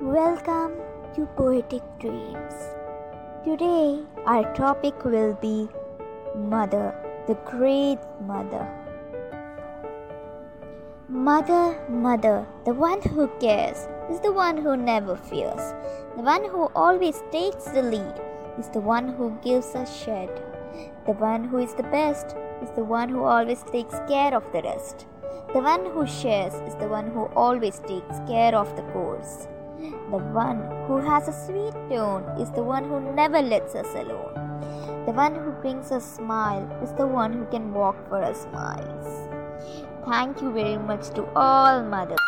Welcome to Poetic Dreams. Today, our topic will be Mother, the Great Mother. Mother, Mother, the one who cares is the one who never fears. The one who always takes the lead is the one who gives us shed. The one who is the best is the one who always takes care of the rest. The one who shares is the one who always takes care of the course. The one who has a sweet tone is the one who never lets us alone. The one who brings a smile is the one who can walk for our smiles. Thank you very much to all mothers.